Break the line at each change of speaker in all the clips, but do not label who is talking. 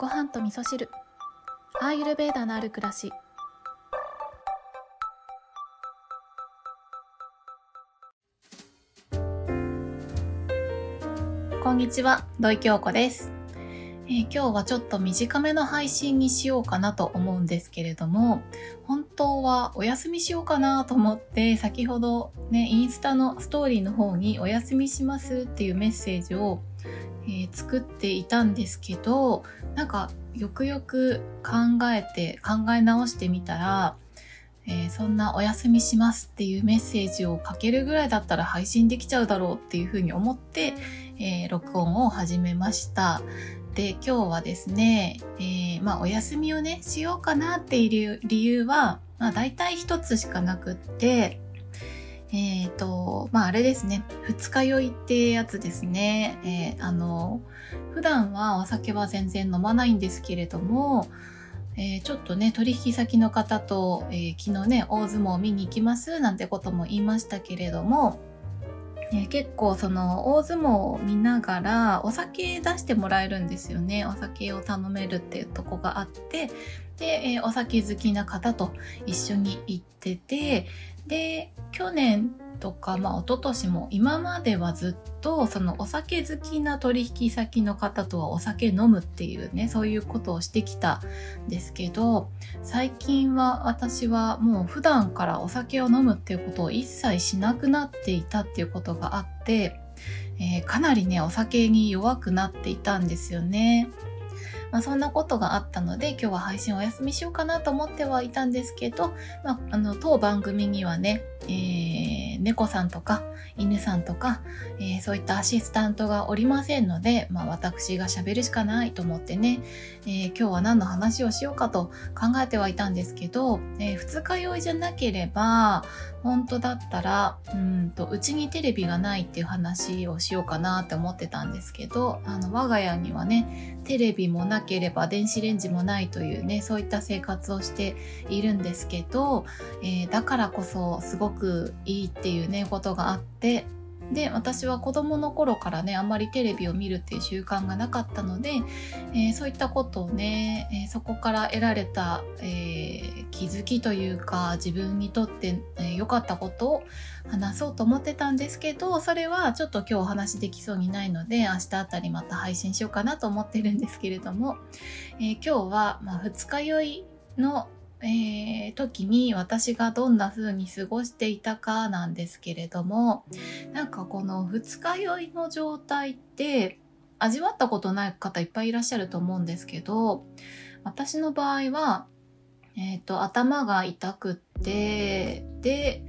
ご飯と味噌汁。アーユルベーダのある暮らし。こんにちは土井京子です、えー今日はちょっと短めの配信にしようかなと思うんですけれども本当はお休みしようかなと思って先ほどねインスタのストーリーの方にお休みしますっていうメッセージをえー作っていたんですけどなんかよくよく考えて考え直してみたら、えーそんなお休みしますっていうメッセージをかけるぐらいだったら配信できちゃうだろうっていうふうに思って、えー録音を始めました。で今日はですね、えーまあお休みをねしようかなっていう理由は、まあ、大体一つしかなくってえっ、と、まああれですね、二日酔いってやつですね。えーあの、普段はお酒は全然飲まないんですけれども、えーちょっとね、取引先の方と、え昨日ね、大相撲を見に行きますなんてことも言いましたけれども、え結構その大相撲を見ながらお酒出してもらえるんですよね。お酒を頼めるっていうとこがあって、で、えーお酒好きな方と一緒に行ってて、で去年とか、まあ、一昨年も今まではずっとそのお酒好きな取引先の方とはお酒飲むっていうねそういうことをしてきたんですけど最近は私はもう普段からお酒を飲むっていうことを一切しなくなっていたっていうことがあって、えーかなりねお酒に弱くなっていたんですよね。まあ、そんなことがあったので今日は配信お休みしようかなと思ってはいたんですけど、まあ、あの当番組にはね、えー猫さんとか犬さんとか、えーそういったアシスタントがおりませんので、まあ、私が喋るしかないと思ってね、えー今日は何の話をしようかと考えてはいたんですけど、え二日酔いじゃなければ本当だったらうんとうちにテレビがないっていう話をしようかなって思ってたんですけどあの我が家にはねテレビもなければ電子レンジもないというねそういった生活をしているんですけど、えだからこそすごくくいいっていうねことがあってで私は子供の頃からねあんまりテレビを見るっていう習慣がなかったので、えーそういったことをね、えーそこから得られた、えー気づきというか自分にとってえー、かったことを話そうと思ってたんですけどそれはちょっと今日お話できそうにないので明日あたりまた配信しようかなと思ってるんですけれども、え今日は、ま、二日酔いのえー時に私がどんな風に過ごしていたかなんですけれどもなんかこの二日酔いの状態って味わったことない方いっぱいいらっしゃると思うんですけど私の場合は、えー、と頭が痛くってで、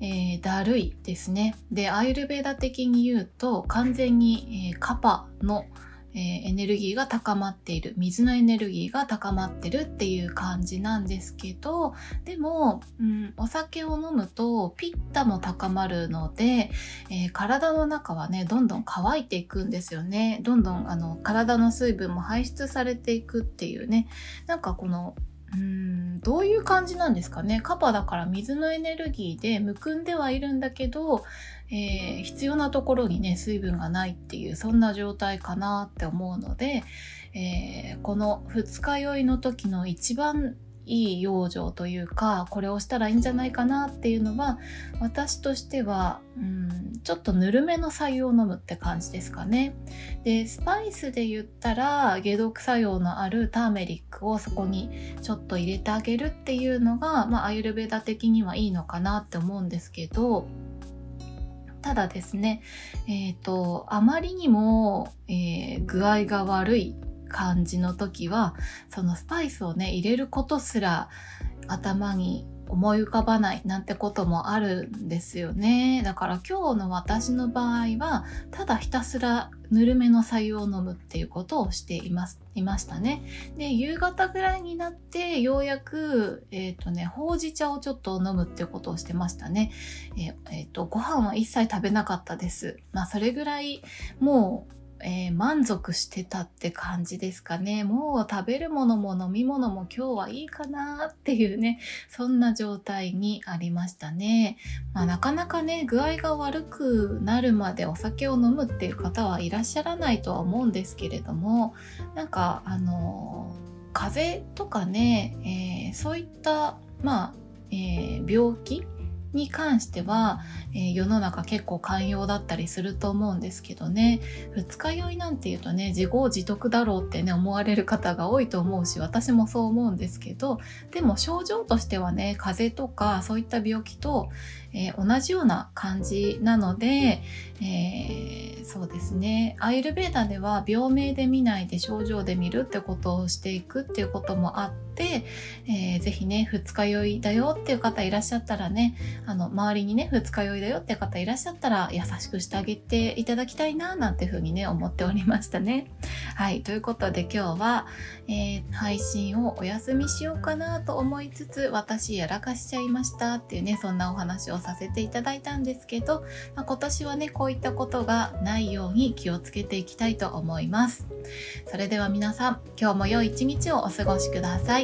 えーだるいですね。でアイルベーダ的に言うと完全に、えーカパのえーエネルギーが高まっている。水のエネルギーが高まってるっていう感じなんですけどでも、うん、お酒を飲むとピッタも高まるので、えー体の中はねどんどん乾いていくんですよね。どんどんあの体の水分も排出されていくっていうね。なんかこのうーんどういう感じなんですかね。カパだから水のエネルギーでむくんではいるんだけど、えー必要なところにね水分がないっていうそんな状態かなって思うので、えーこの二日酔いの時の一番いい養生というかこれをしたらいいんじゃないかなっていうのは私としてはうんちょっとぬるめの白湯を飲むって感じですかね。でスパイスで言ったら解毒作用のあるターメリックをそこにちょっと入れてあげるっていうのが、まあ、アユルベダ的にはいいのかなって思うんですけどただですねえっ、とあまりにも、えー具合が悪い感じの時はそのスパイスをね入れることすら頭に思い浮かばないなんてこともあるんですよね。だから今日の私の場合はただひたすらぬるめの白湯を飲むっていうことをしていますいましたね。で夕方ぐらいになってようやくえっ、とねほうじ茶をちょっと飲むっていうことをしてましたね。えーえーとご飯は一切食べなかったです。まあそれぐらいもうえー、満足してたって感じですかね。もう食べるものも飲み物も今日はいいかなっていうね、そんな状態にありましたね。まあ、なかなかね、具合が悪くなるまでお酒を飲むっていう方はいらっしゃらないとは思うんですけれども、なんか、あの、風邪とかね、えー、そういった、まあ、え、病気に関しては、えー、世の中結構寛容だったりすると思うんですけどね。二日酔いなんていうとね自業自得だろうってね思われる方が多いと思うし私もそう思うんですけどでも症状としてはね風邪とかそういった病気と、えー、同じような感じなので、えー、そうですね。アイルベーダでは病名で見ないで症状で見るってことをしていくっていうこともあって、えー、ぜひね二日酔いだよっていう方いらっしゃったらねあの周りにね二日酔いだよって方いらっしゃったら優しくしてあげていただきたいななんていうふうにね思っておりましたね。はいということで今日は、えー、配信をお休みしようかなと思いつつ私やらかしちゃいましたっていうねそんなお話をさせていただいたんですけど、まあ、今年はねこういったことがないように気をつけていきたいと思います。それでは皆さん今日も良い一日をお過ごしください。